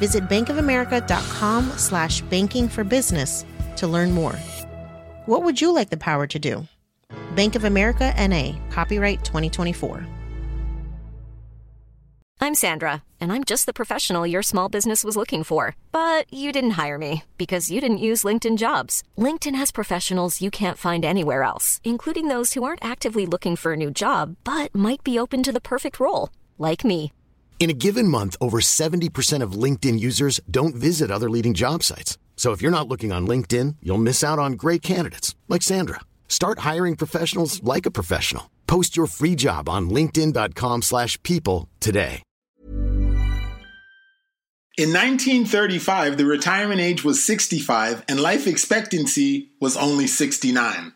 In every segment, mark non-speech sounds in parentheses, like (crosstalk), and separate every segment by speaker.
Speaker 1: Visit bankofamerica.com slash banking for business to learn more. What would you like the power to do? Bank of America NA, copyright 2024.
Speaker 2: I'm Sandra, and I'm just the professional your small business was looking for. But you didn't hire me because you didn't use LinkedIn jobs. LinkedIn has professionals you can't find anywhere else, including those who aren't actively looking for a new job but might be open to the perfect role, like me.
Speaker 3: In a given month, over 70% of LinkedIn users don't visit other leading job sites. So if you're not looking on LinkedIn, you'll miss out on great candidates like Sandra. Start hiring professionals like a professional. Post your free job on linkedin.com/people today.
Speaker 4: In 1935, the retirement age was 65 and life expectancy was only 69.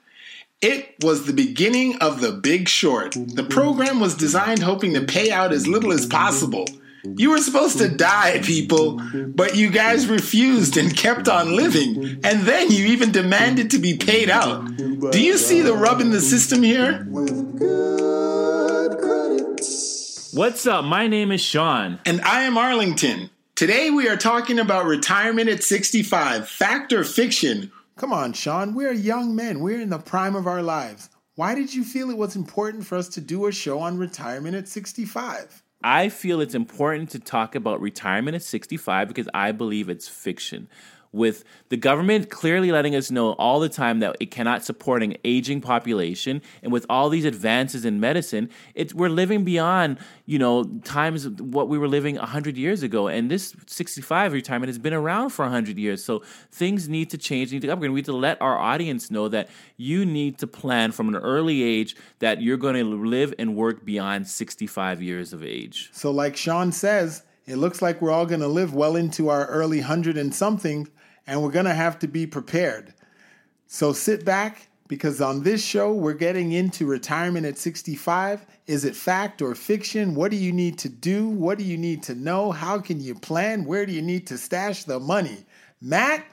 Speaker 4: It was the beginning of The Big Short. The program was designed hoping to pay out as little as possible. You were supposed to die, people, but you guys refused and kept on living, and then you even demanded to be paid out. Do you see the rub in the system here?
Speaker 5: What's up? My name is Sean.
Speaker 4: And I am Arlington. Today we are talking about retirement at 65, fact or fiction. Come on, Sean, we're young men. We're in the prime of our lives. Why did you feel it was important for us to do a show on retirement at 65?
Speaker 5: I feel it's important to talk about retirement at 65 because I believe it's fiction. With the government clearly letting us know all the time that it cannot support an aging population, and with all these advances in medicine, it's we're living beyond you know times what we were living 100 years ago. And this 65 retirement has been around for 100 years, so things need to change, need to upgrade. We need to let our audience know that you need to plan from an early age that you're going to live and work beyond 65 years of age.
Speaker 4: So, like Sean says, it looks like we're all going to live well into our early hundred and something, and we're going to have to be prepared. So, sit back because on this show, we're getting into retirement at 65. Is it fact or fiction? What do you need to do? What do you need to know? How can you plan? Where do you need to stash the money? Matt,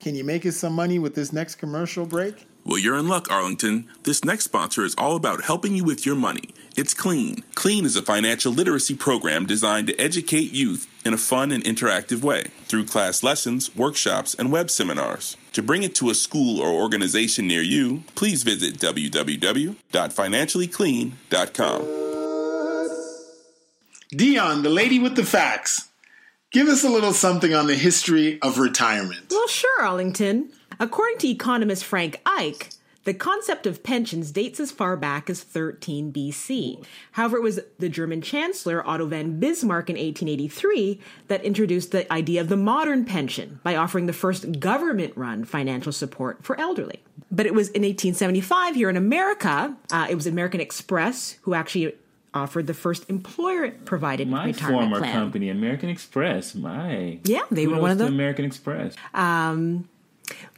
Speaker 4: can you make us some money with this next commercial break?
Speaker 6: Well, you're in luck, Arlington. This next sponsor is all about helping you with your money. It's Clean. Clean is a financial literacy program designed to educate youth in a fun and interactive way through class lessons, workshops, and web seminars. To bring it to a school or organization near you, please visit www.financiallyclean.com.
Speaker 4: Dion, the lady with the facts. Give us a little something on the history of retirement.
Speaker 7: Well, sure, Arlington. According to economist Frank Ike, the concept of pensions dates as far back as 13 BC. However, it was the German Chancellor Otto von Bismarck in 1883 that introduced the idea of the modern pension by offering the first government run financial support for elderly. But it was in 1875 here in America, uh, it was American Express who actually offered the first employer provided
Speaker 5: My
Speaker 7: retirement
Speaker 5: former
Speaker 7: plan.
Speaker 5: company, American Express. My
Speaker 7: Yeah, they were one of
Speaker 5: Kudos
Speaker 7: the
Speaker 5: American Express.
Speaker 7: Um,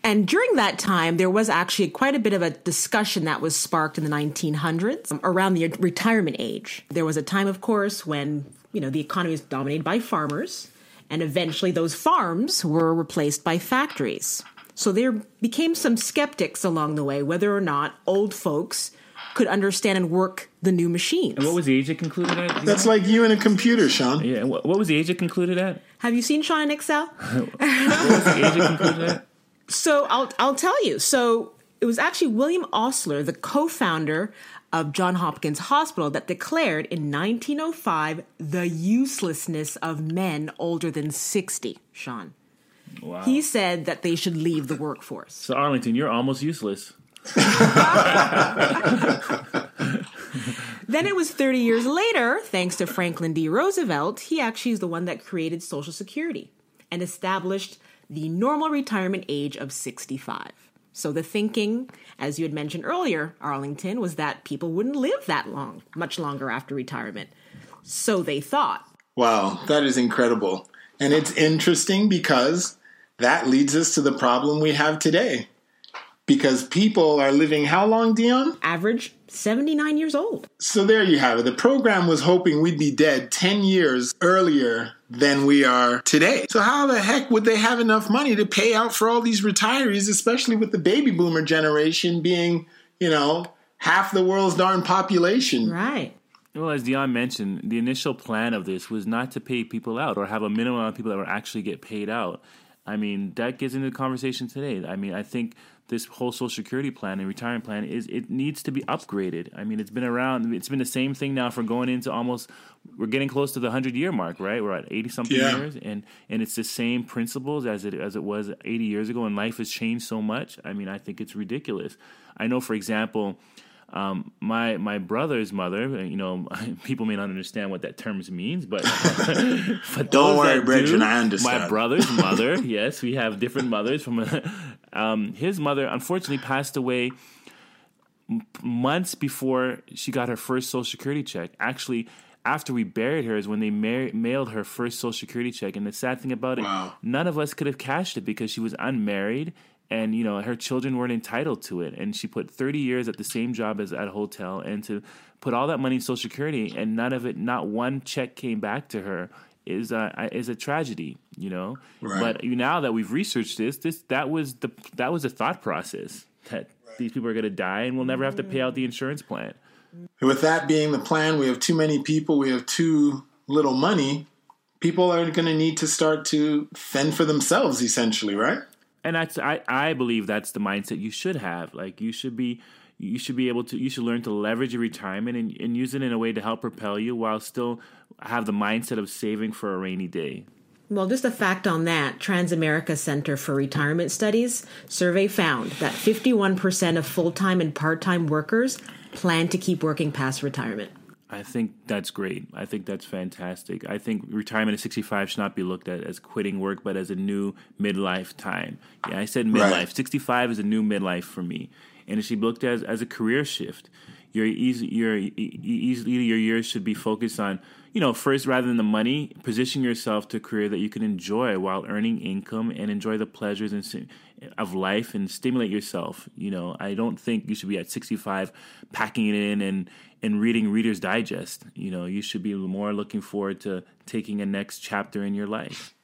Speaker 7: and during that time, there was actually quite a bit of a discussion that was sparked in the 1900s um, around the retirement age. There was a time, of course, when you know the economy was dominated by farmers, and eventually those farms were replaced by factories. So there became some skeptics along the way whether or not old folks could understand and work the new machines.
Speaker 5: And what was the age it concluded at?
Speaker 4: That's like you and a computer, Sean.
Speaker 5: yeah. What, what was the age it concluded at?
Speaker 7: Have you seen Sean in Excel? (laughs)
Speaker 5: What was the age it concluded at?
Speaker 7: So I'll I'll tell you. So it was actually William Osler, the co-founder of John Hopkins Hospital, that declared in 1905 the uselessness of men older than 60. Sean,
Speaker 5: Wow.
Speaker 7: He said that they should leave the workforce.
Speaker 5: So Arlington, you're almost useless.
Speaker 7: Then it was 30 years later, thanks to Franklin D. Roosevelt, he actually is the one that created Social Security and established the normal retirement age of 65. So the thinking, as you had mentioned earlier, Arlington, was that people wouldn't live that long, much longer after retirement. So they thought.
Speaker 4: Wow, that is incredible. And it's interesting because that leads us to the problem we have today. Because people are living how long, Dion?
Speaker 7: Average 79 years old.
Speaker 4: So there you have it. The program was hoping we'd be dead 10 years earlier than we are today. So how the heck would they have enough money to pay out for all these retirees, especially with the baby boomer generation being, you know, half the world's darn population?
Speaker 7: Right.
Speaker 5: Well, as Dion mentioned, the initial plan of this was not to pay people out or have a minimum amount of people that would actually get paid out. I mean, that gets into the conversation today. I mean, I think this whole Social Security plan and retirement plan is it needs to be upgraded. I mean, it's been around. It's been the same thing now for going into almost. We're getting close to the hundred year mark, right? We're at eighty something
Speaker 4: Yeah.
Speaker 5: years, and and it's the same principles as it as it was eighty years ago. And life has changed so much. I mean, I think it's ridiculous. I know, for example. Um, my my brother's mother, you know, (laughs) people may not understand what that terms means, but, (laughs) but (laughs)
Speaker 4: Don't worry,
Speaker 5: do,
Speaker 4: I understand.
Speaker 5: My brother's mother, yes, we have different mothers. From um, his mother, unfortunately, passed away months before she got her first Social Security check. Actually, after we buried her is when they mailed her first Social Security check. And the sad thing about it,
Speaker 4: Wow.
Speaker 5: none of us could have cashed it because she was unmarried. And you know her children weren't entitled to it, and she put 30 years at the same job as at a hotel, and to put all that money in Social Security, and none of it, not one check came back to her, is a is a tragedy, you know.
Speaker 4: Right.
Speaker 5: But you now that we've researched this, this that was the that was the thought process that these people are going to die, and we'll never have to pay out the mm. insurance plan.
Speaker 4: With that being the plan, we have too many people, we have too little money. People are going to need to start to fend for themselves, essentially, right?
Speaker 5: And that's I, I believe that's the mindset you should have like you should be you should be able to you should learn to leverage your retirement and, and use it in a way to help propel you while still have the mindset of saving for a rainy day
Speaker 7: Well, just a fact on that Transamerica Center for Retirement Studies survey found that 51% of full time and part time workers plan to keep working past retirement.
Speaker 5: I think that's great. I think that's fantastic. I think retirement at 65 should not be looked at as quitting work, but as a new midlife time. Yeah, I said midlife.
Speaker 4: Right.
Speaker 5: 65 is a new midlife for me, and it should be looked at as, as a career shift. Your easy, your easily your years should be focused on, you know, first rather than the money, position yourself to a career that you can enjoy while earning income and enjoy the pleasures and of life and stimulate yourself. You know, I don't think you should be at 65 packing it in and and reading Reader's Digest. You know, you should be more looking forward to taking a next chapter in your life.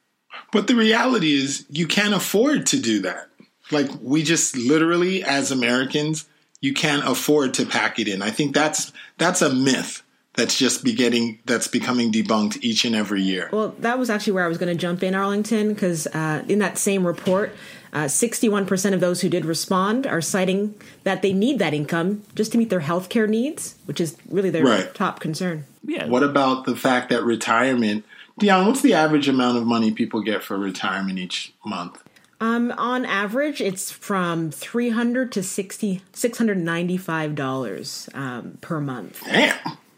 Speaker 4: But the reality is, you can't afford to do that. Like, we just literally, as Americans, you can't afford to pack it in. I think that's that's a myth that's just be getting that's becoming debunked each and every year.
Speaker 7: Well, that was actually where I was going to jump in, Arlington, because uh, in that same report, uh, 61% of those who did respond are citing that they need that income just to meet their health care needs, which is really their
Speaker 4: Right.
Speaker 7: top concern.
Speaker 5: Yeah.
Speaker 4: What about the fact that retirement, Dion? What's the average amount of money people get for retirement each month?
Speaker 7: Um, on average, it's from 300 to 60, $695 um, per month.
Speaker 4: Damn.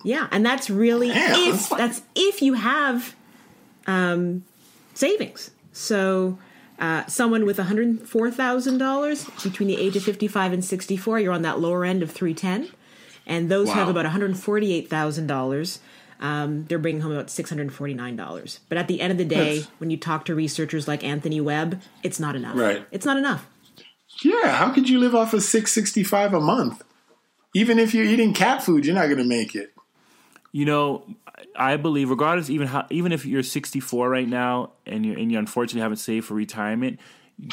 Speaker 7: Yeah, and that's really if
Speaker 4: that's
Speaker 7: that's if you have um, savings. So uh, someone with one hundred four thousand dollars between the age of fifty five and sixty four, you're on that lower end of three ten, and those who have about one hundred forty eight thousand dollars. Um, they're bringing home about six hundred forty nine dollars. But at the end of the day,
Speaker 4: That's-
Speaker 7: when you talk to researchers like Anthony Webb, it's not enough.
Speaker 4: Right.
Speaker 7: It's not enough.
Speaker 4: Yeah, how could you live off of six sixty five a month? Even if you're eating cat food, you're not going to make it.
Speaker 5: You know, I believe regardless, even how, even if you're 64 right now and you and you unfortunately haven't saved for retirement,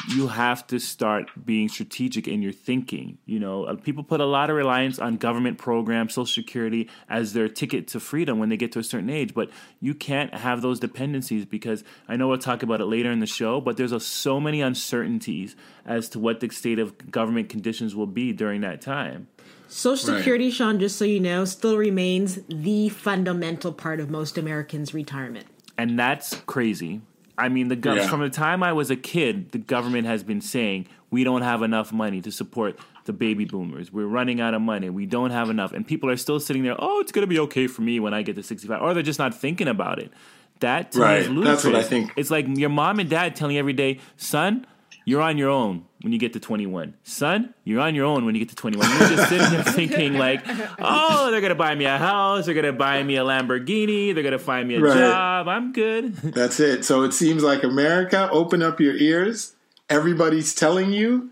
Speaker 5: you have to start being strategic in your thinking. You know, Uh, people put a lot of reliance on government programs, Social Security as their ticket to freedom when they get to a certain age, but you can't have those dependencies because I know we'll talk about it later in the show, but there's a, so many uncertainties as to what the state of government conditions will be during that time.
Speaker 7: Social
Speaker 4: Right.
Speaker 7: Security, Sean, just so you know, still remains the fundamental part of most Americans' retirement.
Speaker 5: and that's crazy I mean, the gov-
Speaker 4: Yeah.
Speaker 5: from the time I was a kid, the government has been saying we don't have enough money to support the baby boomers. We're running out of money. We don't have enough, and people are still sitting there. Oh, it's going to be okay for me when I get to sixty-five, or they're just not thinking about it. That to me
Speaker 4: Right.
Speaker 5: is ludicrous.
Speaker 4: That's what I think.
Speaker 5: It's like your mom and dad telling you every day, son. You're on your own when you get to 21. Son, you're on your own when you get to 21. You're just sitting there (laughs) thinking like, oh, they're going to buy me a house. They're going to buy me a Lamborghini. They're going to find me a
Speaker 4: Right.
Speaker 5: job. I'm good. (laughs)
Speaker 4: That's it. So it seems like America, open up your ears. Everybody's telling you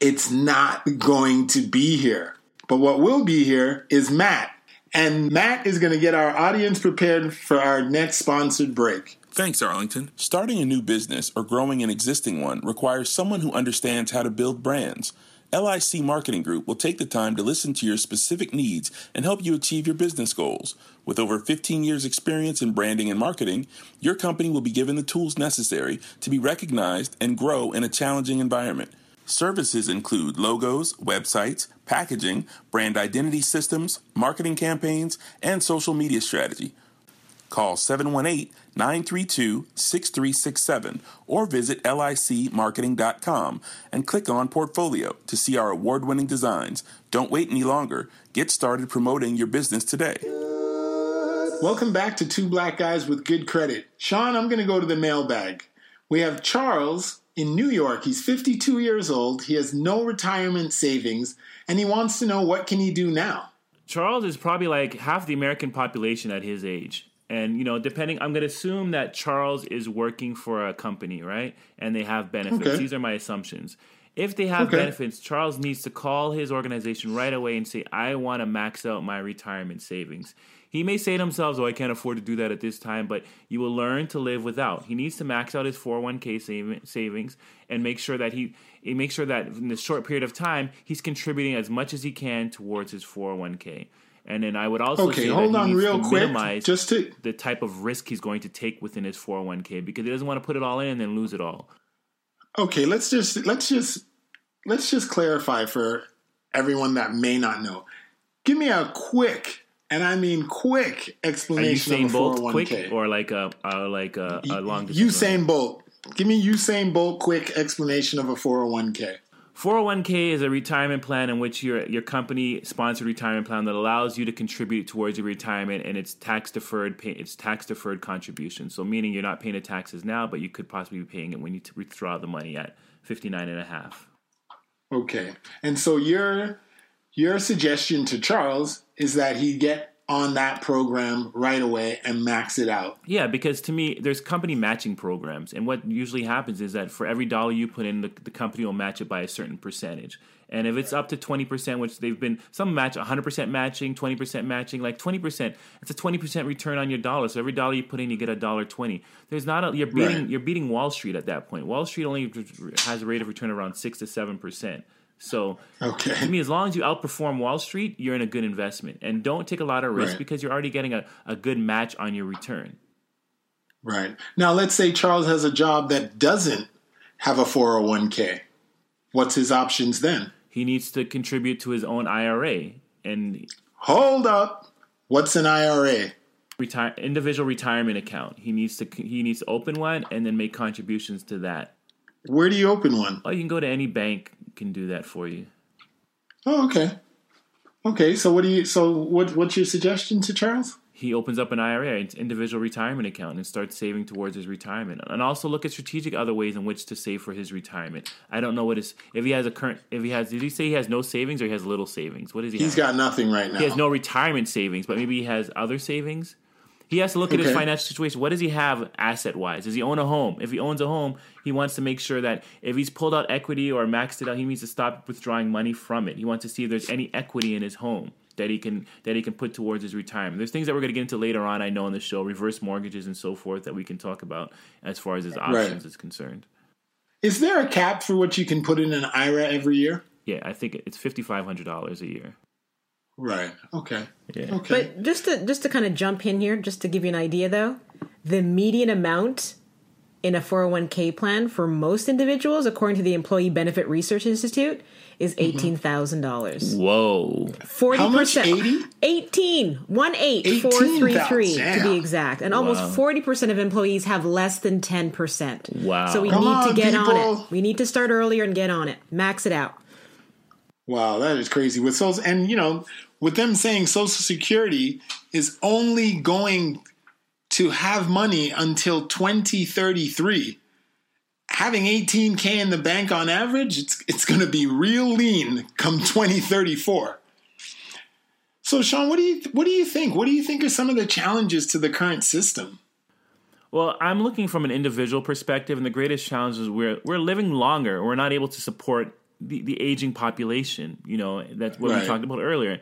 Speaker 4: it's not going to be here. But what will be here is Matt. And Matt is going to get our audience prepared for our next sponsored break.
Speaker 6: Thanks, Arlington. Starting a new business or growing an existing one requires someone who understands how to build brands. LIC Marketing Group will take the time to listen to your specific needs and help you achieve your business goals. With over 15 years' experience in branding and marketing, your company will be given the tools necessary to be recognized and grow in a challenging environment. Services include logos, websites, packaging, brand identity systems, marketing campaigns, and social media strategy. Call 718 932 6367 or visit licmarketing.com and click on Portfolio to see our award winning designs. Don't wait any longer. Get started promoting your business today.
Speaker 4: Welcome back to Two Black Guys with Good Credit. Sean, I'm going to go to the mailbag. We have Charles in New York. He's 52 years old. He has no retirement savings, and he wants to know what can he do now.
Speaker 5: Charles is probably like half the American population at his age. And, you know, depending, I'm going to assume that Charles is working for a company, right? And they have benefits.
Speaker 4: Okay.
Speaker 5: These are my assumptions. If they have
Speaker 4: Okay.
Speaker 5: benefits, Charles needs to call his organization right away and say, I want to max out my retirement savings. He may say to himself, Oh, I can't afford to do that at this time, but you will learn to live without. He needs to max out his 401k save- savings and make sure that he, he makes sure that in this short period of time, he's contributing as much as he can towards his 401k. And then I would also
Speaker 4: Okay,
Speaker 5: say
Speaker 4: hold
Speaker 5: that he
Speaker 4: on
Speaker 5: needs
Speaker 4: real
Speaker 5: to
Speaker 4: quick,
Speaker 5: minimize
Speaker 4: just to-
Speaker 5: the type of risk he's going to take within his 401k because he doesn't want to put it all in and then lose it all.
Speaker 4: Okay, let's just let's just let's just clarify for everyone that may not know. Give me a quick, and I mean quick,
Speaker 5: Are you
Speaker 4: explanation of a
Speaker 5: both
Speaker 4: 401k.
Speaker 5: quick or like a, a like a, a long?
Speaker 4: Usain Bolt. Give me Usain Bolt quick explanation of a 401k.
Speaker 5: 401k is a retirement plan in which your your company sponsored retirement plan that allows you to contribute towards your retirement and it's tax deferred pay, it's tax deferred contribution. So meaning you're not paying the taxes now, but you could possibly be paying it when you withdraw the money at 59 and a half.
Speaker 4: Okay. And so your your suggestion to Charles is that he get on that program right away and max it out.
Speaker 5: Yeah, because to me, there's company matching programs. And what usually happens is that for every dollar you put in, the, the company will match it by a certain percentage. And if it's up to 20%, which they've been, some match 100% matching, 20% matching, like 20%, it's a 20% return on your dollar. So every dollar you put in, you get a dollar 20. There's not a, you're beating,
Speaker 4: right.
Speaker 5: you're beating Wall Street at that point. Wall Street only has a rate of return around 6 to 7%. So,
Speaker 4: okay.
Speaker 5: to me, as long as you outperform Wall Street, you're in a good investment. And don't take a lot of risk
Speaker 4: right.
Speaker 5: because you're already getting a, a good match on your return.
Speaker 4: Right. Now, let's say Charles has a job that doesn't have a 401k. What's his options then?
Speaker 5: He needs to contribute to his own IRA. And
Speaker 4: hold up. What's an IRA?
Speaker 5: Retire individual retirement account. He needs to he needs to open one and then make contributions to that.
Speaker 4: Where do you open one?
Speaker 5: Oh, you can go to any bank can do that for you.
Speaker 4: Oh, okay. Okay, so what do you so what what's your suggestion to Charles?
Speaker 5: He opens up an IRA, an individual retirement account, and starts saving towards his retirement. And also look at strategic other ways in which to save for his retirement. I don't know what his if he has a current if he has did he say he has no savings or he has little savings? What does he
Speaker 4: He's
Speaker 5: have?
Speaker 4: got nothing right now.
Speaker 5: he has no retirement savings, but maybe he has other savings. He has to look at his financial situation. What does he have asset wise? Does he own a home? If he owns a home, he wants to make sure that if he's pulled out equity or maxed it out, he needs to stop withdrawing money from it. He wants to see if there's any equity in his home that he can that he can put towards his retirement. There's things that we're going to get into later on. I know on the show, reverse mortgages and so forth that we can talk about as far as his options is concerned.
Speaker 4: Is there a cap for what you can put in an IRA every year?
Speaker 5: Yeah, I think it's fifty five hundred dollars a year.
Speaker 4: Right. Okay.
Speaker 5: Yeah.
Speaker 4: Okay.
Speaker 7: But just to just to kind of jump in here, just to give you an idea though, the median amount in a 401k plan for most individuals, according to the Employee Benefit Research Institute, is mm-hmm. eighteen thousand dollars.
Speaker 5: Whoa.
Speaker 7: Forty
Speaker 4: How much?
Speaker 7: percent.
Speaker 4: 80?
Speaker 7: Eighteen. One eight four three three to be exact. And almost forty percent of employees have less than ten percent.
Speaker 5: Wow.
Speaker 7: So we
Speaker 4: Come
Speaker 7: need
Speaker 4: on,
Speaker 7: to get on it. We need to start earlier and get on it. Max it out.
Speaker 4: Wow, that is crazy. With social, and you know, with them saying Social Security is only going to have money until 2033. Having 18k in the bank on average, it's it's going to be real lean come 2034. So, Sean, what do you what do you think? What do you think are some of the challenges to the current system?
Speaker 5: Well, I'm looking from an individual perspective, and the greatest challenge is we're we're living longer. We're not able to support the, the aging population. You know, that's what
Speaker 4: Right.
Speaker 5: we talked about earlier.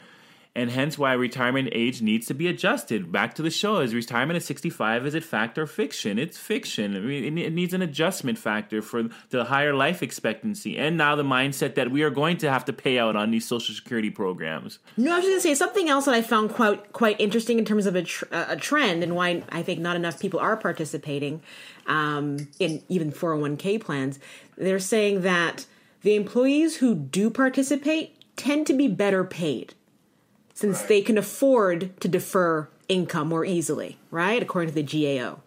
Speaker 5: And hence why retirement age needs to be adjusted. Back to the show, is retirement at 65, is it fact or fiction? It's fiction. I mean, it, it needs an adjustment factor for the higher life expectancy. And now the mindset that we are going to have to pay out on these social security programs.
Speaker 7: No, I was going to say something else that I found quite quite interesting in terms of a, tr- a trend and why I think not enough people are participating um, in even 401k plans. They're saying that the employees who do participate tend to be better paid since they can afford to defer income more easily, right? According to the GAO.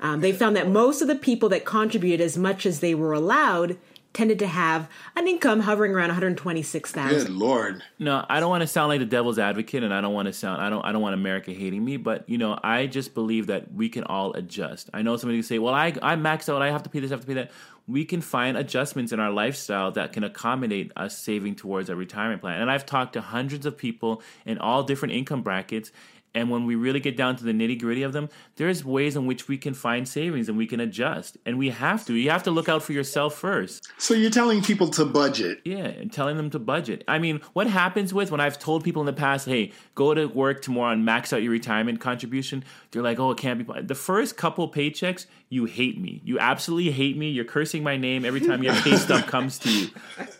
Speaker 7: Um, they found that most of the people that contributed as much as they were allowed tended to have an income hovering around 126,000.
Speaker 4: Good lord.
Speaker 5: No, I don't want to sound like the devil's advocate, and I don't want to sound I don't I don't want America hating me, but you know I just believe that we can all adjust. I know somebody can say, "Well, I I maxed out, I have to pay this, I have to pay that." We can find adjustments in our lifestyle that can accommodate us saving towards a retirement plan. And I've talked to hundreds of people in all different income brackets. And when we really get down to the nitty gritty of them, there's ways in which we can find savings and we can adjust. And we have to. You have to look out for yourself first.
Speaker 4: So you're telling people to budget.
Speaker 5: Yeah, and telling them to budget. I mean, what happens with when I've told people in the past, hey, go to work tomorrow and max out your retirement contribution? They're like, oh, it can't be. The first couple paychecks, you hate me. You absolutely hate me. You're cursing my name every time your pay stub (laughs) comes to you.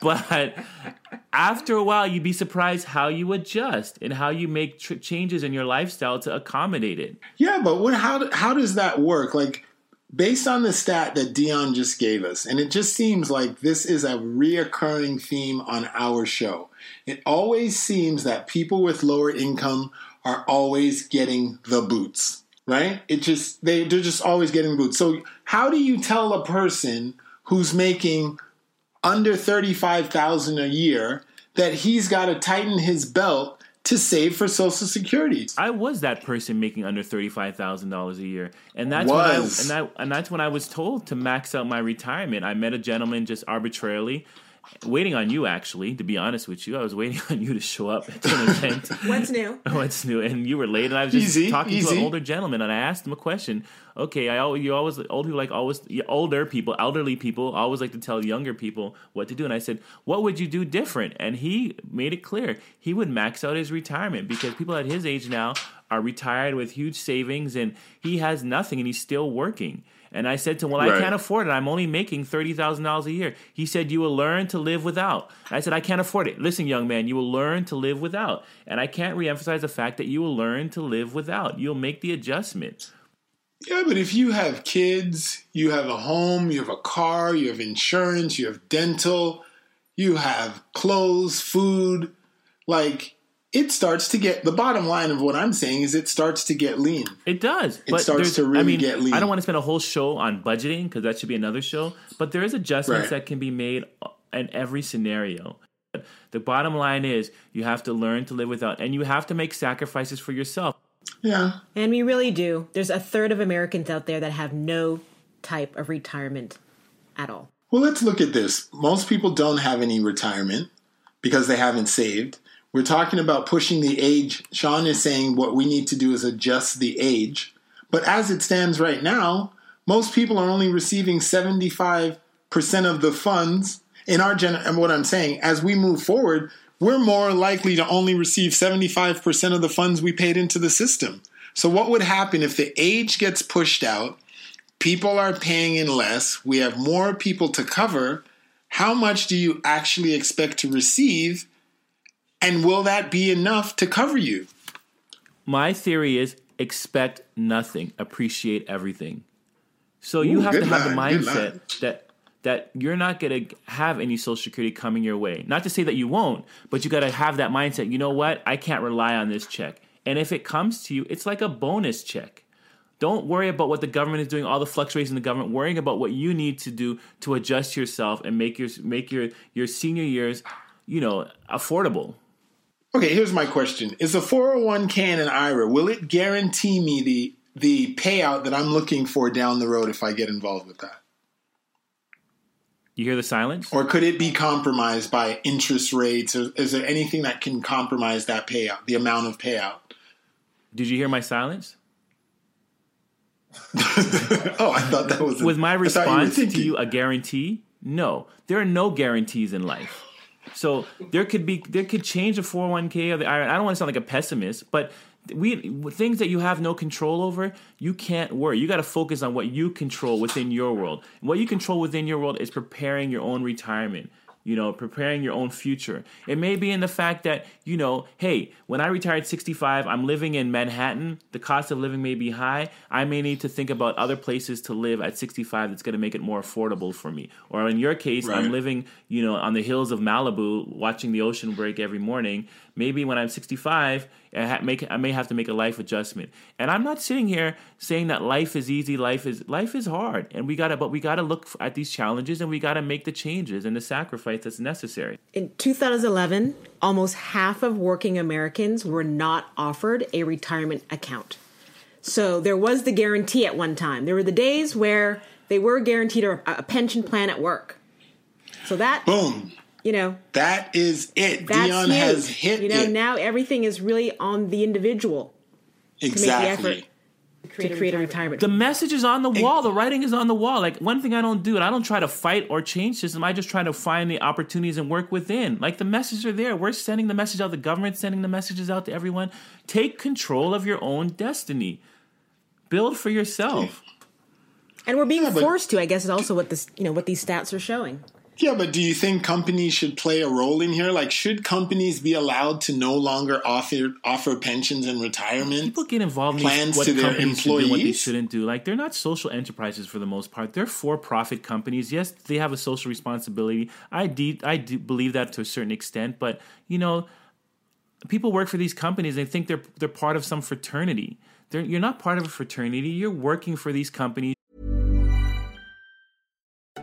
Speaker 5: But after a while, you'd be surprised how you adjust and how you make tr- changes in your lifestyle to accommodate it.
Speaker 4: Yeah, but what? How how does that work? Like based on the stat that Dion just gave us, and it just seems like this is a reoccurring theme on our show. It always seems that people with lower income are always getting the boots, right? It just they they're just always getting booed. So how do you tell a person who's making under 35,000 a year that he's got to tighten his belt to save for social security?
Speaker 5: I was that person making under thirty five thousand dollars a year, and that's
Speaker 4: Was.
Speaker 5: when I and that and that's when I was told to max out my retirement. I met a gentleman just arbitrarily, waiting on you. Actually, to be honest with you, I was waiting (laughs) on you to show up at an (laughs) event.
Speaker 7: What's new? (laughs)
Speaker 5: What's new? And you were late, and I was just
Speaker 4: Easy,
Speaker 5: talking to an older gentleman, and I asked him a question. Okay, I al- you always old people like always older people, elderly people always like to tell younger people what to do. And I said, "What would you do different?" And he made it clear he would max out his retirement because people at his age now are retired with huge savings, and he has nothing, and he's still working. And I said to him, Well, I can't afford it. I'm only making $30,000 a year. He said, You will learn to live without. I said, I can't afford it. Listen, young man, you will learn to live without. And I can't reemphasize the fact that you will learn to live without. You'll make the adjustment.
Speaker 4: Yeah, but if you have kids, you have a home, you have a car, you have insurance, you have dental, you have clothes, food, like it starts to get the bottom line of what I'm saying is it starts to get lean.
Speaker 5: It does.
Speaker 4: It starts
Speaker 5: there's-
Speaker 4: to really
Speaker 5: I mean,
Speaker 4: get lean.
Speaker 5: I don't want to spend a whole show on budgeting because that should be another show. But there is adjustments
Speaker 4: Right.
Speaker 5: that can be made in every scenario. The bottom line is you have to learn to live without, and you have to make sacrifices for yourself.
Speaker 4: Yeah.
Speaker 7: And we really do. There's a third of Americans out there that have no type of retirement at all.
Speaker 4: Well, let's look at this. Most people don't have any retirement because they haven't saved. We're talking about pushing the age. Sean is saying what we need to do is adjust the age. But as it stands right now, most people are only receiving 75% of the funds in our gen. And what I'm saying, as we move forward, we're more likely to only receive 75% of the funds we paid into the system. So, what would happen if the age gets pushed out? people are paying in less, we have more people to cover, how much do you actually expect to receive? And will that be enough to cover you?
Speaker 5: My theory is expect nothing, appreciate everything. So you have to have the
Speaker 4: line,
Speaker 5: mindset that that you're not going to have any social security coming your way. Not to say that you won't, but you got to have that mindset. You know what? I can't rely on this check. And if it comes to you, it's like a bonus check. Don't worry about what the government is doing, all the fluctuations in the government. Worrying about what you need to do to adjust yourself and make your make your your senior years, you know, affordable.
Speaker 4: Okay, here's my question: Is a 401k and an IRA will it guarantee me the the payout that I'm looking for down the road if I get involved with that?
Speaker 5: You hear the silence?
Speaker 4: Or could it be compromised by interest rates? Or is there anything that can compromise that payout, the amount of payout?
Speaker 5: Did you hear my silence? (laughs)
Speaker 4: oh, I thought that was a,
Speaker 5: With my
Speaker 4: thought you
Speaker 5: response to you, a guarantee? No, there are no guarantees in life. So there could be there could change a 401k or the IRA. I don't want to sound like a pessimist, but we things that you have no control over, you can't worry. You got to focus on what you control within your world. And what you control within your world is preparing your own retirement. You know, preparing your own future. It may be in the fact that, you know, hey, when I retired 65, I'm living in Manhattan. The cost of living may be high. I may need to think about other places to live at 65 that's going to make it more affordable for me. Or in your case, I'm living, you know, on the hills of Malibu, watching the ocean break every morning. Maybe when I'm 65, I, ha- make, I may have to make a life adjustment. And I'm not sitting here saying that life is easy. Life is life is hard, and we gotta. But we gotta look at these challenges, and we gotta make the changes and the sacrifice that's necessary.
Speaker 7: In 2011, almost half of working Americans were not offered a retirement account. So there was the guarantee at one time. There were the days where they were guaranteed a, a pension plan at work. So that,
Speaker 4: Boom.
Speaker 7: You know,
Speaker 4: That is it.
Speaker 7: that's
Speaker 4: Dion
Speaker 7: huge.
Speaker 4: has hit
Speaker 7: you know,
Speaker 4: it.
Speaker 7: now everything is really on the individual
Speaker 4: exactly.
Speaker 7: effort. to create a retirement.
Speaker 5: The message is on the wall. The writing is on the wall. Like one thing I don't do, and I don't try to fight or change system. I just try to find the opportunities and work within. Like the messages are there. We're sending the message out. The government's sending the messages out to everyone. Take control of your own destiny. Build for yourself.
Speaker 7: and we're being
Speaker 4: but-
Speaker 7: forced to, I guess, is also what this, you know, what these stats are showing.
Speaker 4: Yeah, but do you think companies should play a role in here? Like, should companies be allowed to no longer offer offer pensions and retirement?
Speaker 5: People get involved in
Speaker 4: Plans
Speaker 5: these, what
Speaker 4: to their
Speaker 5: do, what they shouldn't do. Like they're not social enterprises for the most part. They're for-profit companies. Yes, they have a social responsibility. I de- I do believe that to a certain extent, but you know, people work for these companies. They think they're they're part of some fraternity. They're, you're not part of a fraternity. You're working for these companies.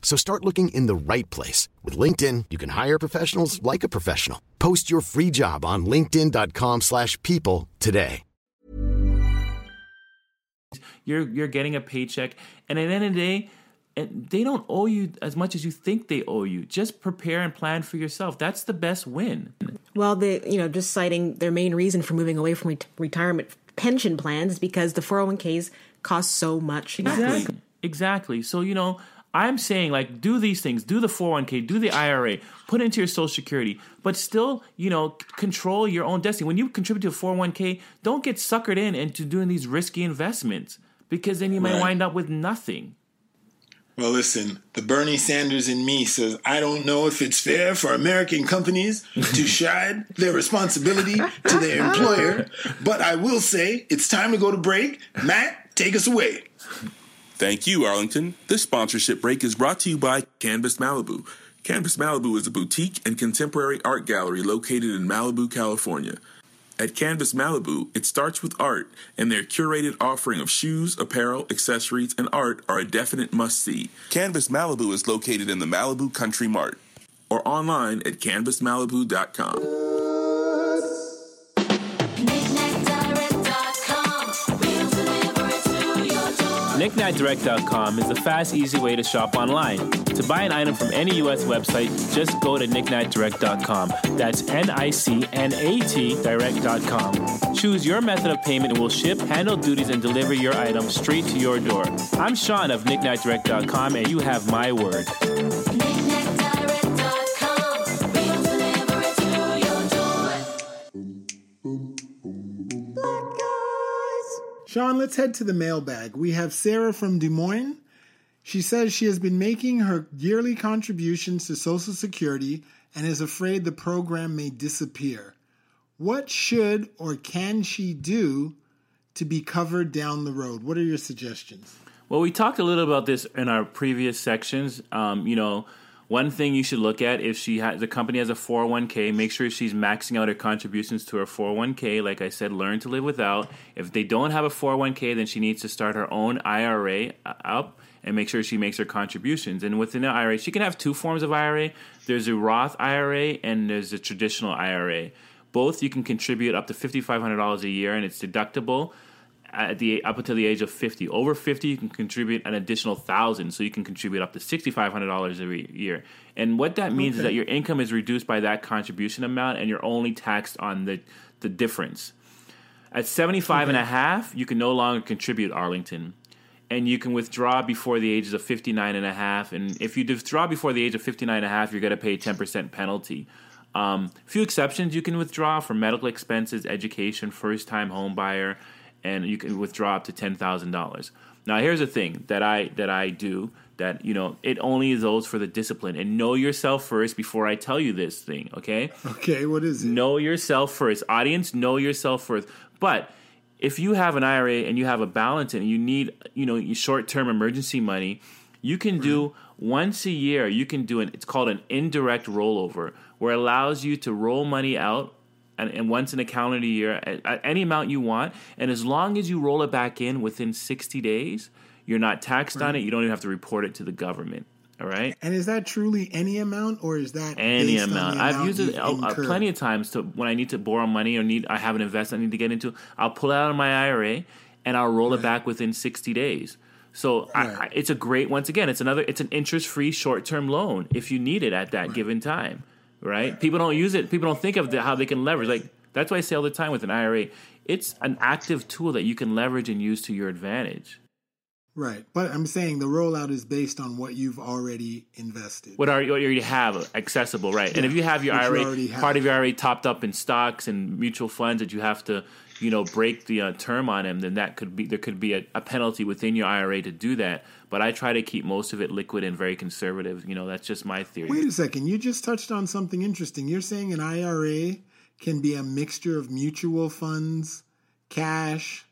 Speaker 3: So start looking in the right place. With LinkedIn, you can hire professionals like a professional. Post your free job on linkedin.com slash people today.
Speaker 5: You're you're getting a paycheck, and at the end of the day, they don't owe you as much as you think they owe you. Just prepare and plan for yourself. That's the best win.
Speaker 7: Well, the you know just citing their main reason for moving away from ret- retirement pension plans is because the 401ks cost so much.
Speaker 5: Exactly. Exactly. So, you know, I'm saying like do these things, do the 401k, do the IRA, put into your social security, but still, you know, control your own destiny. When you contribute to a 401k, don't get suckered in into doing these risky investments because then you might
Speaker 4: Right.
Speaker 5: wind up with nothing.
Speaker 4: Well, listen, the Bernie Sanders in me says, I don't know if it's fair for American companies to (laughs) shed their responsibility to their employer, but I will say it's time to go to break. Matt, take us away.
Speaker 6: Thank you, Arlington. This sponsorship break is brought to you by Canvas Malibu. Canvas Malibu is a boutique and contemporary art gallery located in Malibu, California. At Canvas Malibu, it starts with art, and their curated offering of shoes, apparel, accessories, and art are a definite must see. Canvas Malibu is located in the Malibu Country Mart or online at canvasmalibu.com.
Speaker 5: KnickKnackDirect.com is the fast, easy way to shop online. To buy an item from any U.S. website, just go to KnickKnackDirect.com. That's N-I-C-N-A-T Direct.com. Choose your method of payment and we'll ship, handle duties, and deliver your item straight to your door. I'm Sean of KnickKnackDirect.com, and you have my word.
Speaker 4: Sean, let's head to the mailbag. We have Sarah from Des Moines. She says she has been making her yearly contributions to Social Security and is afraid the program may disappear. What should or can she do to be covered down the road? What are your suggestions?
Speaker 5: Well, we talked a little about this in our previous sections. Um, you know, one thing you should look at if she has the company has a 401k, make sure she's maxing out her contributions to her 401k. Like I said, learn to live without. If they don't have a 401k, then she needs to start her own IRA uh, up and make sure she makes her contributions. And within the IRA, she can have two forms of IRA. There's a Roth IRA and there's a traditional IRA. Both you can contribute up to $5,500 a year and it's deductible at the up until the age of 50. Over 50, you can contribute an additional thousand, so you can contribute up to $6,500 every year. And what that means okay. is that your income is reduced by that contribution amount, and you're only taxed on the the difference. At 75 okay. and a half, you can no longer contribute Arlington. And you can withdraw before the ages of 59 and a half. And if you withdraw before the age of 59 and a half, you're going to pay a 10% penalty. Um, few exceptions you can withdraw for medical expenses, education, first time home buyer, and you can withdraw up to ten thousand dollars. Now, here's the thing that I that I do that you know it only is those for the discipline and know yourself first before I tell you this thing. Okay.
Speaker 4: Okay. What is it?
Speaker 5: Know yourself first, audience. Know yourself first. But if you have an IRA and you have a balance and you need you know short term emergency money, you can do mm-hmm. once a year. You can do an it's called an indirect rollover, where it allows you to roll money out and, and once in a calendar year at, at any amount you want. And as long as you roll it back in within 60 days, you're not taxed right. on it. You don't even have to report it to the government. All right.
Speaker 4: And is that truly any amount, or is that
Speaker 5: any amount? I've used it uh, plenty of times to when I need to borrow money or need I have an investment I need to get into. I'll pull it out of my IRA and I'll roll right. it back within sixty days. So right. I, it's a great. Once again, it's another. It's an interest free short term loan if you need it at that given time right? People don't use it. People don't think of the, how they can leverage. Like that's why I say all the time with an IRA, it's an active tool that you can leverage and use to your advantage.
Speaker 4: Right, but I'm saying the rollout is based on what you've already invested.
Speaker 5: What are you already have accessible, right? Yeah, and if you have your IRA, you part of your IRA topped up in stocks and mutual funds that you have to, you know, break the uh, term on him, then that could be there could be a, a penalty within your IRA to do that. But I try to keep most of it liquid and very conservative. You know, that's just my theory.
Speaker 4: Wait a second. You just touched on something interesting. You're saying an IRA can be a mixture of mutual funds, cash.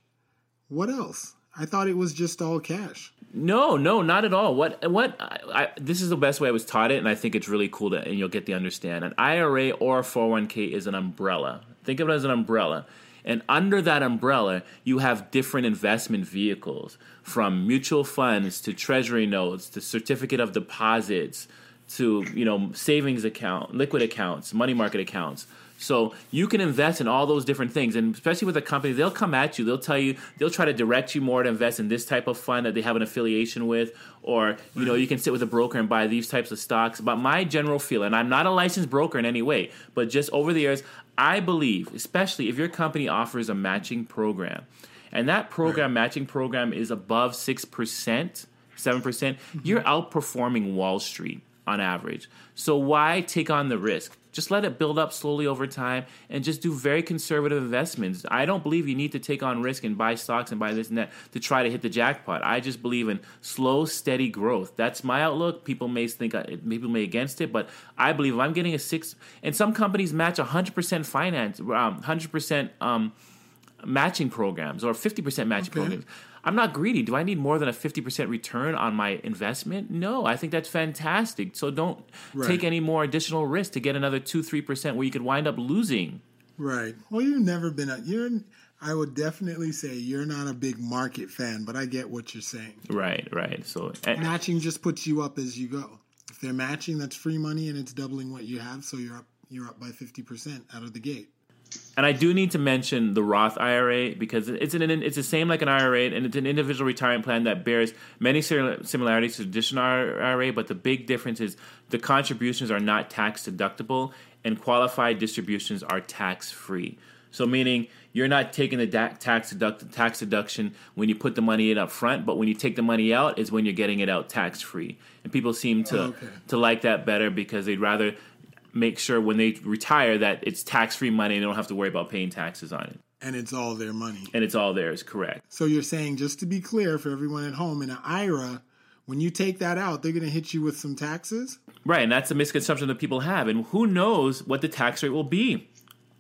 Speaker 4: What else? I thought it was just all cash.
Speaker 5: No, no, not at all. What what I, I, this is the best way I was taught it, and I think it's really cool to and you'll get the understand. An IRA or a 401k is an umbrella. Think of it as an umbrella. And under that umbrella, you have different investment vehicles from mutual funds to treasury notes to certificate of deposits to, you know, savings account, liquid accounts, money market accounts. So you can invest in all those different things, and especially with a company, they'll come at you. They'll tell you, they'll try to direct you more to invest in this type of fund that they have an affiliation with, or you know, you can sit with a broker and buy these types of stocks. But my general feeling, I'm not a licensed broker in any way, but just over the years, I believe, especially if your company offers a matching program, and that program right. matching program is above six percent, seven percent, mm-hmm. you're outperforming Wall Street on average. So why take on the risk? Just let it build up slowly over time and just do very conservative investments. I don't believe you need to take on risk and buy stocks and buy this and that to try to hit the jackpot. I just believe in slow, steady growth. That's my outlook. People may think uh, people may against it, but I believe if I'm getting a six, and some companies match 100% finance, um, 100% um, matching programs or 50% matching
Speaker 4: Okay.
Speaker 5: programs. I'm not greedy. Do I need more than a 50% return on my investment? No, I think that's fantastic. So don't
Speaker 4: Right.
Speaker 5: take any more additional risk to get another 2 3% where you could wind up losing.
Speaker 4: Right. Well, you've never been a you're. I would definitely say you're not a big market fan, but I get what you're saying.
Speaker 5: Right, right. So and-
Speaker 4: Matching just puts you up as you go. If they're matching, that's free money and it's doubling what you have, so you're up. You're up by fifty percent out of the gate.
Speaker 5: And I do need to mention the Roth IRA because it's an it's the same like an IRA and it's an individual retirement plan that bears many similarities to traditional IRA, but the big difference is the contributions are not tax deductible and qualified distributions are tax free. So meaning you're not taking the tax deduct- tax deduction when you put the money in up front, but when you take the money out is when you're getting it out tax free. And people seem to oh,
Speaker 4: Okay.
Speaker 5: to like that better because they'd rather make sure when they retire that it's tax free money and they don't have to worry about paying taxes on it.
Speaker 4: And it's all their money.
Speaker 5: And it's all theirs, correct.
Speaker 4: So you're saying, just to be clear for everyone at home, in an IRA, when you take that out, they're going to hit you with some taxes.
Speaker 5: Right, and that's a misconception that people have. And who knows what the tax rate will be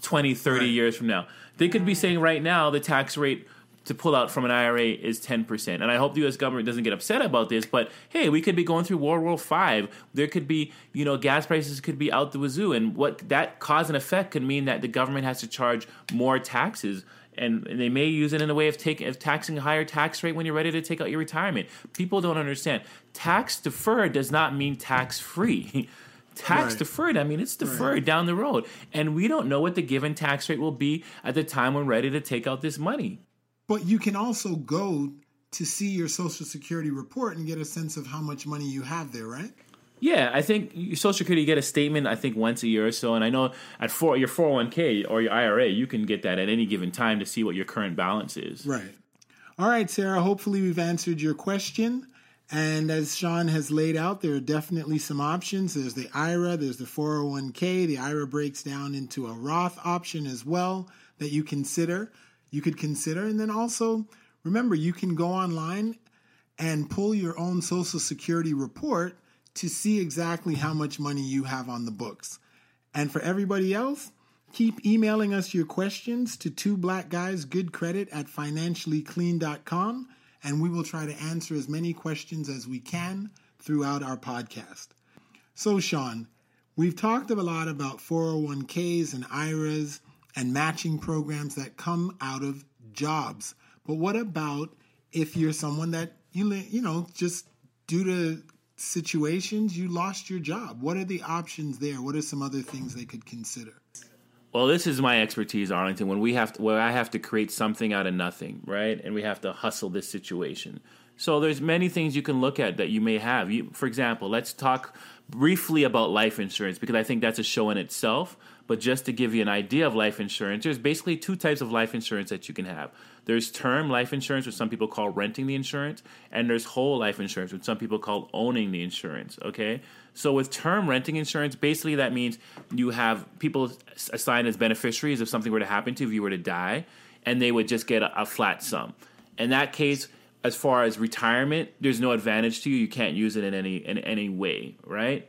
Speaker 5: 20, 30
Speaker 4: Right.
Speaker 5: years from now. They could be saying right now the tax rate to pull out from an IRA is 10%. And I hope the US government doesn't get upset about this, but hey, we could be going through World War V. There could be, you know, gas prices could be out the wazoo. And what that cause and effect could mean that the government has to charge more taxes. And and they may use it in a way of taking of taxing a higher tax rate when you're ready to take out your retirement. People don't understand. Tax deferred does not mean tax free. (laughs) Tax
Speaker 4: Right.
Speaker 5: deferred, I mean, it's deferred down the road. And we don't know what the given tax rate will be at the time we're ready to take out this money.
Speaker 4: But you can also go to see your Social Security report and get a sense of how much money you have there, right?
Speaker 5: Yeah, I think Social Security you get a statement. I think once a year or so, and I know at four, your four hundred one k or your IRA, you can get that at any given time to see what your current balance is.
Speaker 4: Right. All right, Sarah. Hopefully, we've answered your question. And as Sean has laid out, there are definitely some options. There's the IRA, there's the 401k. The IRA breaks down into a Roth option as well that you consider. You could consider. And then also, remember, you can go online and pull your own Social Security report to see exactly how much money you have on the books. And for everybody else, keep emailing us your questions to two black guys good credit at financiallyclean.com and we will try to answer as many questions as we can throughout our podcast. So, Sean, we've talked a lot about 401ks and IRAs and matching programs that come out of jobs. But what about if you're someone that you you know just due to situations you lost your job? What are the options there? What are some other things they could consider?
Speaker 5: Well, this is my expertise, Arlington. When we have to, where I have to create something out of nothing, right? And we have to hustle this situation. So there's many things you can look at that you may have. You, for example, let's talk briefly about life insurance because I think that's a show in itself. But just to give you an idea of life insurance, there's basically two types of life insurance that you can have. There's term life insurance, which some people call renting the insurance, and there's whole life insurance, which some people call owning the insurance. Okay, so with term renting insurance, basically that means you have people assigned as beneficiaries if something were to happen to you, if you were to die, and they would just get a, a flat sum. In that case, as far as retirement, there's no advantage to you. You can't use it in any in any way, right?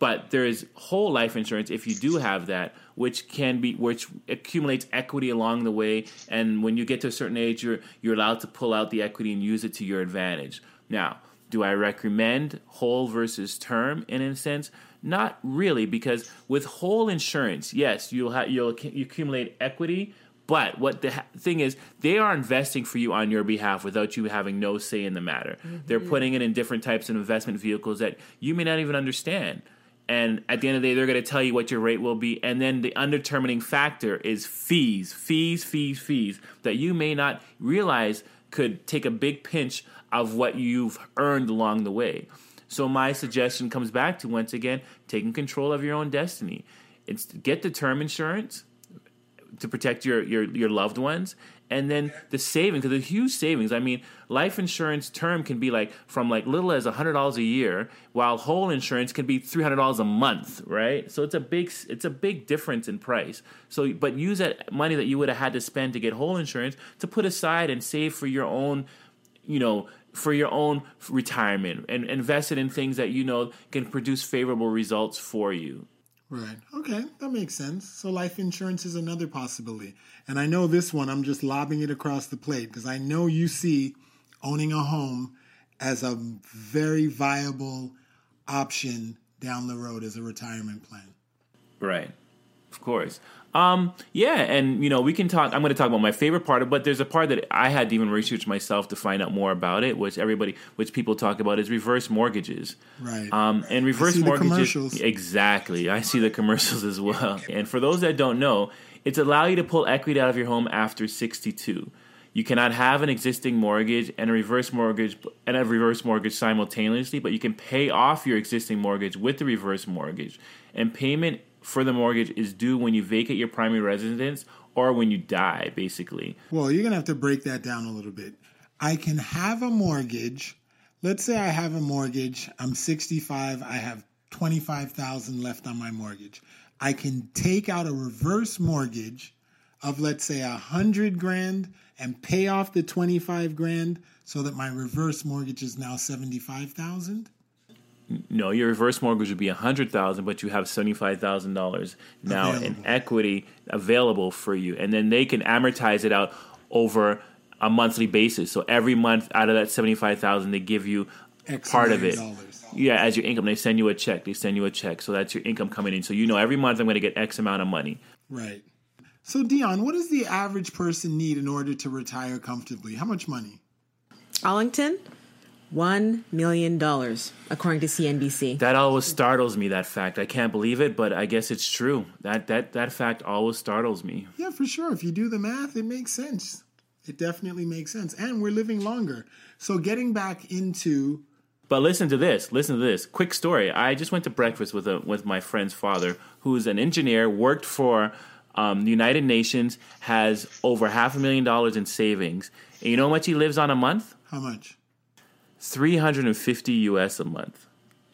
Speaker 5: But there is whole life insurance if you do have that, which can be which accumulates equity along the way, and when you get to a certain age, you're you're allowed to pull out the equity and use it to your advantage. Now, do I recommend whole versus term in a sense? Not really, because with whole insurance, yes, you'll have you'll you accumulate equity, but what the ha- thing is, they are investing for you on your behalf without you having no say in the matter. Mm-hmm. They're putting it in different types of investment vehicles that you may not even understand. And at the end of the day, they're going to tell you what your rate will be. And then the undetermining factor is fees, fees, fees, fees that you may not realize could take a big pinch of what you've earned along the way. So my suggestion comes back to once again taking control of your own destiny. It's get the term insurance, to protect your your your loved ones and then the savings because the huge savings i mean life insurance term can be like from like little as $100 a year while whole insurance can be $300 a month right? So it's a big it's a big difference in price. So but use that money that you would have had to spend to get whole insurance to put aside and save for your own you know for your own retirement and invest it in things that you know can produce favorable results for you
Speaker 4: Right. Okay, that makes sense. So life insurance is another possibility. And I know this one, I'm just lobbing it across the plate because I know you see owning a home as a very viable option down the road as a retirement plan.
Speaker 5: Right. Of course. Um, yeah, and you know, we can talk. I'm going to talk about my favorite part, but there's a part that I had to even research myself to find out more about it, which everybody, which people talk about, is reverse mortgages.
Speaker 4: Right.
Speaker 5: Um, and reverse mortgages. Exactly. I see the commercials as well. And for those that don't know, it's allow you to pull equity out of your home after 62. You cannot have an existing mortgage and a reverse mortgage and a reverse mortgage simultaneously, but you can pay off your existing mortgage with the reverse mortgage. And payment for the mortgage is due when you vacate your primary residence or when you die, basically.
Speaker 4: Well, you're going to have to break that down a little bit. I can have a mortgage. Let's say I have a mortgage. I'm 65. I have 25,000 left on my mortgage. I can take out a reverse mortgage of let's say a 100 grand and pay off the 25 grand so that my reverse mortgage is now 75,000.
Speaker 5: No, your reverse mortgage would be a hundred thousand, but you have seventy five thousand dollars now in equity available for you, and then they can amortize it out over a monthly basis. So every month, out of that seventy five thousand, they give you
Speaker 4: X
Speaker 5: part of it.
Speaker 4: dollars.
Speaker 5: Yeah, as your income, they send you a check. They send you a check, so that's your income coming in. So you know every month I'm going to get X amount of money.
Speaker 4: Right. So Dion, what does the average person need in order to retire comfortably? How much money?
Speaker 7: Arlington, $1 million, according to CNBC.
Speaker 5: That always startles me. That fact, I can't believe it, but I guess it's true. That that that fact always startles me.
Speaker 4: Yeah, for sure. If you do the math, it makes sense. It definitely makes sense. And we're living longer. So getting back into
Speaker 5: But listen to this. Listen to this. Quick story. I just went to breakfast with a, with my friend's father, who's an engineer, worked for um, the United Nations, has over half a million dollars in savings. And you know how much he lives on a month?
Speaker 4: how much?
Speaker 5: Three hundred and fifty U.S. a month.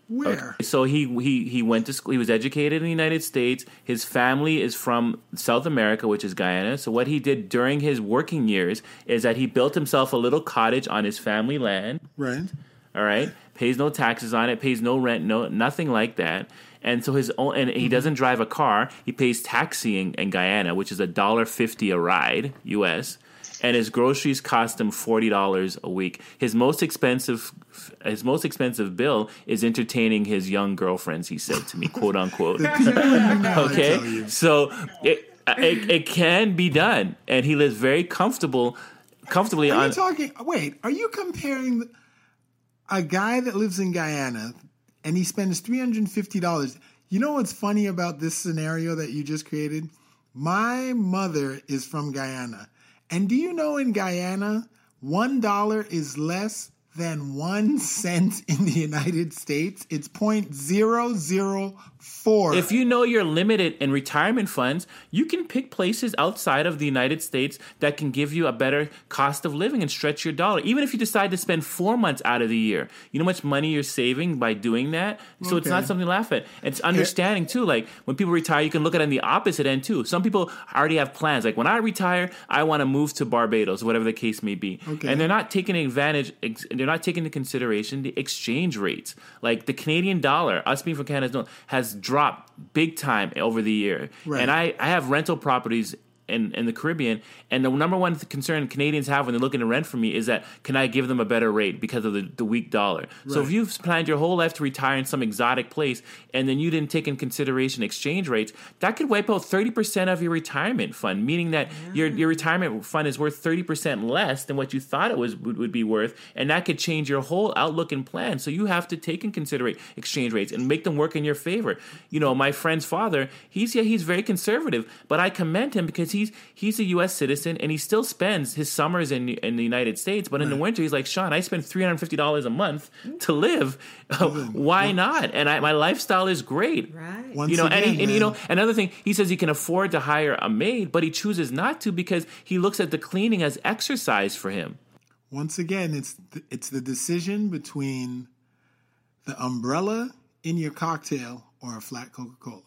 Speaker 4: Where?
Speaker 5: So he he he went to school. He was educated in the United States. His family is from South America, which is Guyana. So what he did during his working years is that he built himself a little cottage on his family land.
Speaker 4: Right.
Speaker 5: All right, pays no taxes on it, pays no rent, no nothing like that. And so his own, and he mm-hmm. doesn't drive a car. He pays taxiing in Guyana, which is a dollar fifty a ride U.S. And his groceries cost him forty dollars a week. His most expensive, his most expensive bill is entertaining his young girlfriends. He said to me, (laughs) quote unquote. okay, so it, it it can be done, and he lives very comfortable, comfortably
Speaker 4: Are
Speaker 5: on.
Speaker 4: you talking? Wait, are you comparing a guy that lives in Guyana and he spends three hundred and fifty dollars? You know what's funny about this scenario that you just created? My mother is from Guyana, and do you know in Guyana, one dollar is less than one cent in the United States? It's point zero zero four.
Speaker 5: If you know you're limited in retirement funds, you can pick places outside of the United States that can give you a better cost of living and stretch your dollar. Even if you decide to spend four months out of the year, you know how much money you're saving by doing that? So it's not something to laugh at. It's understanding too. Like when people retire, you can look at it on the opposite end too. Some people already have plans. Like when I retire, I want to move to Barbados, whatever the case may be.
Speaker 4: Okay.
Speaker 5: And they're not taking advantage, ex- they're not taking into consideration the exchange rates. Like the Canadian dollar, us being from Canada, has dropped big time over the year.
Speaker 4: Right.
Speaker 5: And I, I have rental properties in, in the Caribbean, and the number one concern Canadians have when they're looking to rent from me is that can I give them a better rate because of the, the weak dollar? So if you've planned your whole life to retire in some exotic place and then you didn't take in consideration exchange rates, that could wipe out 30% of your retirement fund, meaning that your, your retirement fund is worth 30% less than what you thought it was would, would be worth, and that could change your whole outlook and plan. So you have to take in consideration exchange rates and make them work in your favor. You know, my friend's father, he's yeah, he's very conservative, but I commend him because he's he's a U.S. citizen and he still spends his summers in in the United States, but in the winter he's like, Sean, I spend three hundred fifty dollars a month to mm. live. (laughs) Why not? And I, my lifestyle is great.
Speaker 7: Right.
Speaker 4: Once
Speaker 5: you know,
Speaker 4: again,
Speaker 5: and, he, and you know, another thing, he says he can afford to hire a maid, but he chooses not to because he looks at the cleaning as exercise for him.
Speaker 4: once again, it's the, it's the decision between the umbrella in your cocktail or a flat Coca Cola.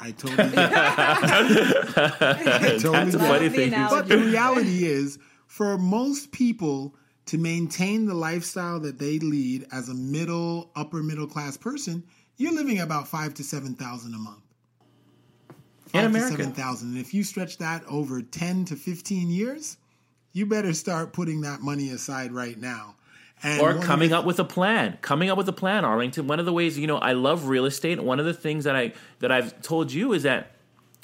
Speaker 4: I totally get it. I totally
Speaker 5: That's
Speaker 4: get
Speaker 5: funny
Speaker 4: it.
Speaker 5: thing.
Speaker 4: But the reality is, for most people to maintain the lifestyle that they lead as a middle, upper middle class person, you're living about five to seven thousand a month.
Speaker 5: In
Speaker 4: Five to
Speaker 5: America.
Speaker 4: seven thousand. And if you stretch that over ten to fifteen years, you better start putting that money aside right now. And
Speaker 5: or coming
Speaker 4: the-
Speaker 5: up with a plan. Coming up with a plan arlington. One of the ways you know i love real estate. One of the things that i that i've told you is that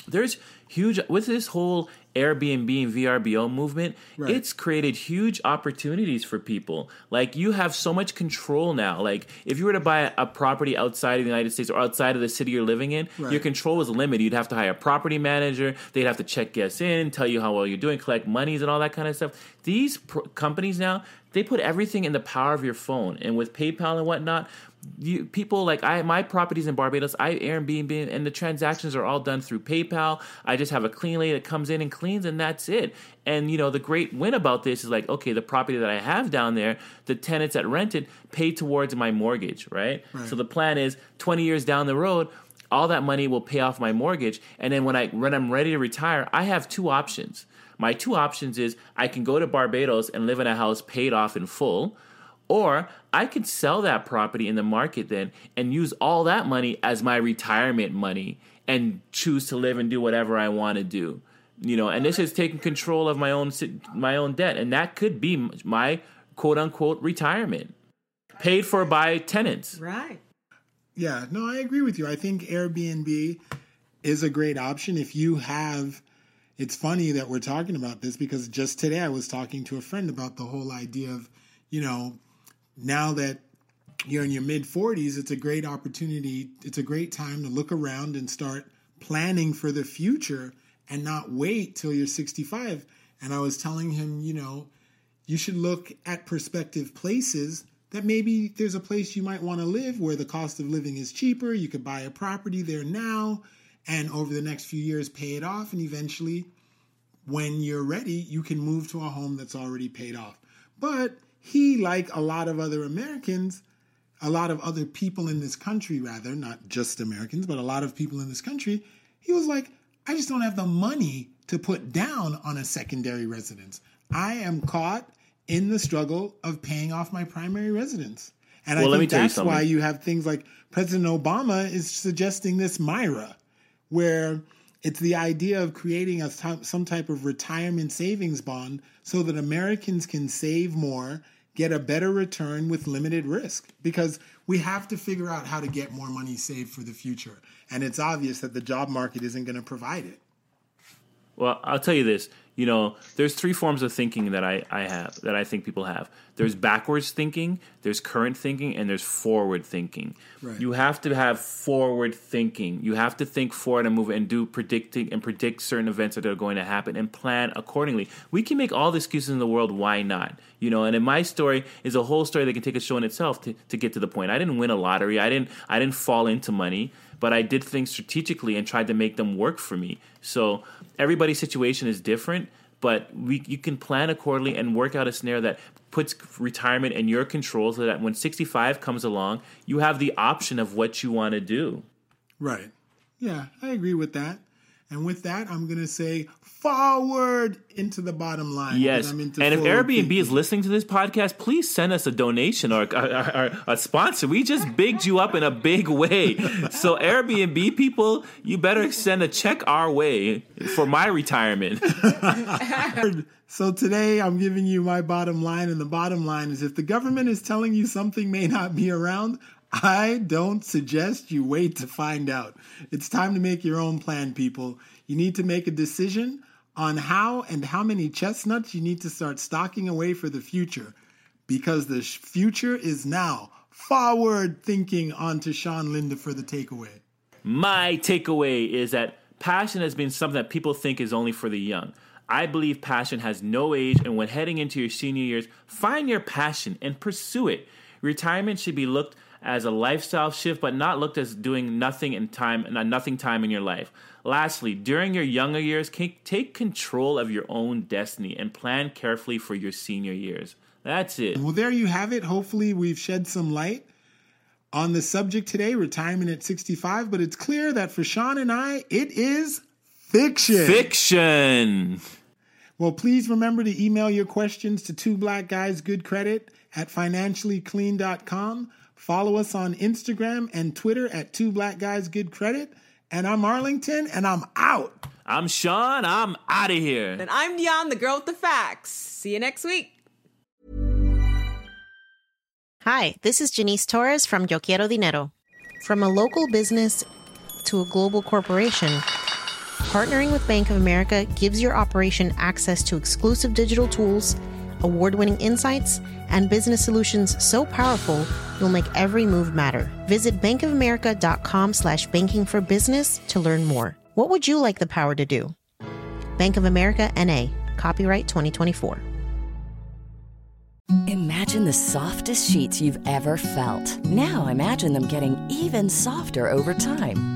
Speaker 5: there's huge with this whole airbnb and vrbo movement
Speaker 4: Right.
Speaker 5: it's created huge opportunities for people. Like you have so much control now. Like if you were to buy a property outside of the united states or outside of the city you're living in
Speaker 4: Right.
Speaker 5: your control was limited. You'd have to hire a property manager. They'd have to check guests in tell you how well you're doing collect monies and all that kind of stuff. These companies now they put everything in the power of your phone. And with paypal and whatnot you people like i my properties in barbados i airbnb and the transactions are all done through paypal. I just have a clean lady that comes in and cleans and that's it. And you know the great win about this is like okay the property that i have down there the tenants that rent it pay towards my mortgage right, so the plan is 20 years down the road all that money will pay off my mortgage. And then when i when i'm ready to retire i have two options. My two options is i can go to barbados and live in a house paid off in full or I could sell that property in the market then and use all that money as my retirement money and choose to live and do whatever I want to do. You know, and this is taking control of my own my own debt and that could be my quote unquote retirement paid for by tenants.
Speaker 7: Right.
Speaker 4: Yeah, no, I agree with you. I think Airbnb is a great option if you have. It's funny that we're talking about this because just today I was talking to a friend about the whole idea of, you know, now that you're in your mid 40s, it's a great opportunity. It's a great time to look around and start planning for the future and not wait till you're 65. And I was telling him, you know, you should look at prospective places that maybe there's a place you might want to live where the cost of living is cheaper. You could buy a property there now and over the next few years pay it off. And eventually, when you're ready, you can move to a home that's already paid off. But he, like a lot of other Americans, a lot of other people in this country, rather, not just Americans, but a lot of people in this country, he was like, I just don't have the money to put down on a secondary residence. I am caught in the struggle of paying off my primary residence. And
Speaker 5: Well,
Speaker 4: I think
Speaker 5: tell you
Speaker 4: that's why you have things like President Obama is suggesting this myRA, where it's the idea of creating a some type of retirement savings bond so that Americans can save more, get a better return with limited risk. Because we have to figure out how to get more money saved for the future. And it's obvious that the job market isn't going to provide it.
Speaker 5: Well, I'll tell you this. You know, there's three forms of thinking that I, I have, that I think people have. There's backwards thinking, there's current thinking, and there's forward thinking.
Speaker 4: Right.
Speaker 5: You have to have forward thinking. You have to think forward and move and do predicting and predict certain events that are going to happen and plan accordingly. We can make all the excuses in the world why not. You know, and in my story is a whole story that can take a show in itself to, to get to the point. I didn't win a lottery. I didn't I didn't fall into money, but I did things strategically and tried to make them work for me. So everybody's situation is different, but we you can plan accordingly and work out a scenario that puts retirement in your control so that when 65 comes along, you have the option of what you want to do.
Speaker 4: Right. Yeah, I agree with that. And with that, I'm going to say forward into the bottom line.
Speaker 5: Yes,
Speaker 4: I'm into
Speaker 5: and if Airbnb is listening to this podcast, please send us a donation or, or, or a sponsor. We just bigged you up in a big way. So Airbnb people, you better send a check our way for my retirement. (laughs)
Speaker 4: So today I'm giving you my bottom line, and the bottom line is if the government is telling you something may not be around, I don't suggest you wait to find out. It's time to make your own plan, people. You need to make a decision on how and how many chestnuts you need to start stocking away for the future because the future is now. Forward thinking on to Sean Linda for the takeaway.
Speaker 5: My takeaway is that passion has been something that people think is only for the young. I believe passion has no age, and when heading into your senior years, find your passion and pursue it. Retirement should be looked as a lifestyle shift, but not looked as doing nothing in time, and nothing time in your life. Lastly, during your younger years, take control of your own destiny and plan carefully for your senior years. That's it.
Speaker 4: Well, there you have it. Hopefully, we've shed some light on the subject today, retirement at 65. But it's clear that for Sean and I, it is fiction.
Speaker 5: Fiction.
Speaker 4: Well, please remember to email your questions to two black guys good credit at financiallyclean.com. Follow us on Instagram and Twitter at two black guys good credit. And I'm Arlington, and I'm out.
Speaker 5: I'm Sean. I'm out of here.
Speaker 7: And I'm Dion, the girl with the facts. See you next week.
Speaker 1: Hi, this is Janice Torres from Yo Quiero Dinero. From a local business to a global corporation, partnering with Bank of America gives your operation access to exclusive digital tools, award winning insights, and business solutions so powerful you'll make every move matter. Visit bankofamerica.com slash banking for business to learn more. What would you like the power to do? Bank of America NA, copyright 2024.
Speaker 8: Imagine the softest sheets you've ever felt. Now imagine them getting even softer over time.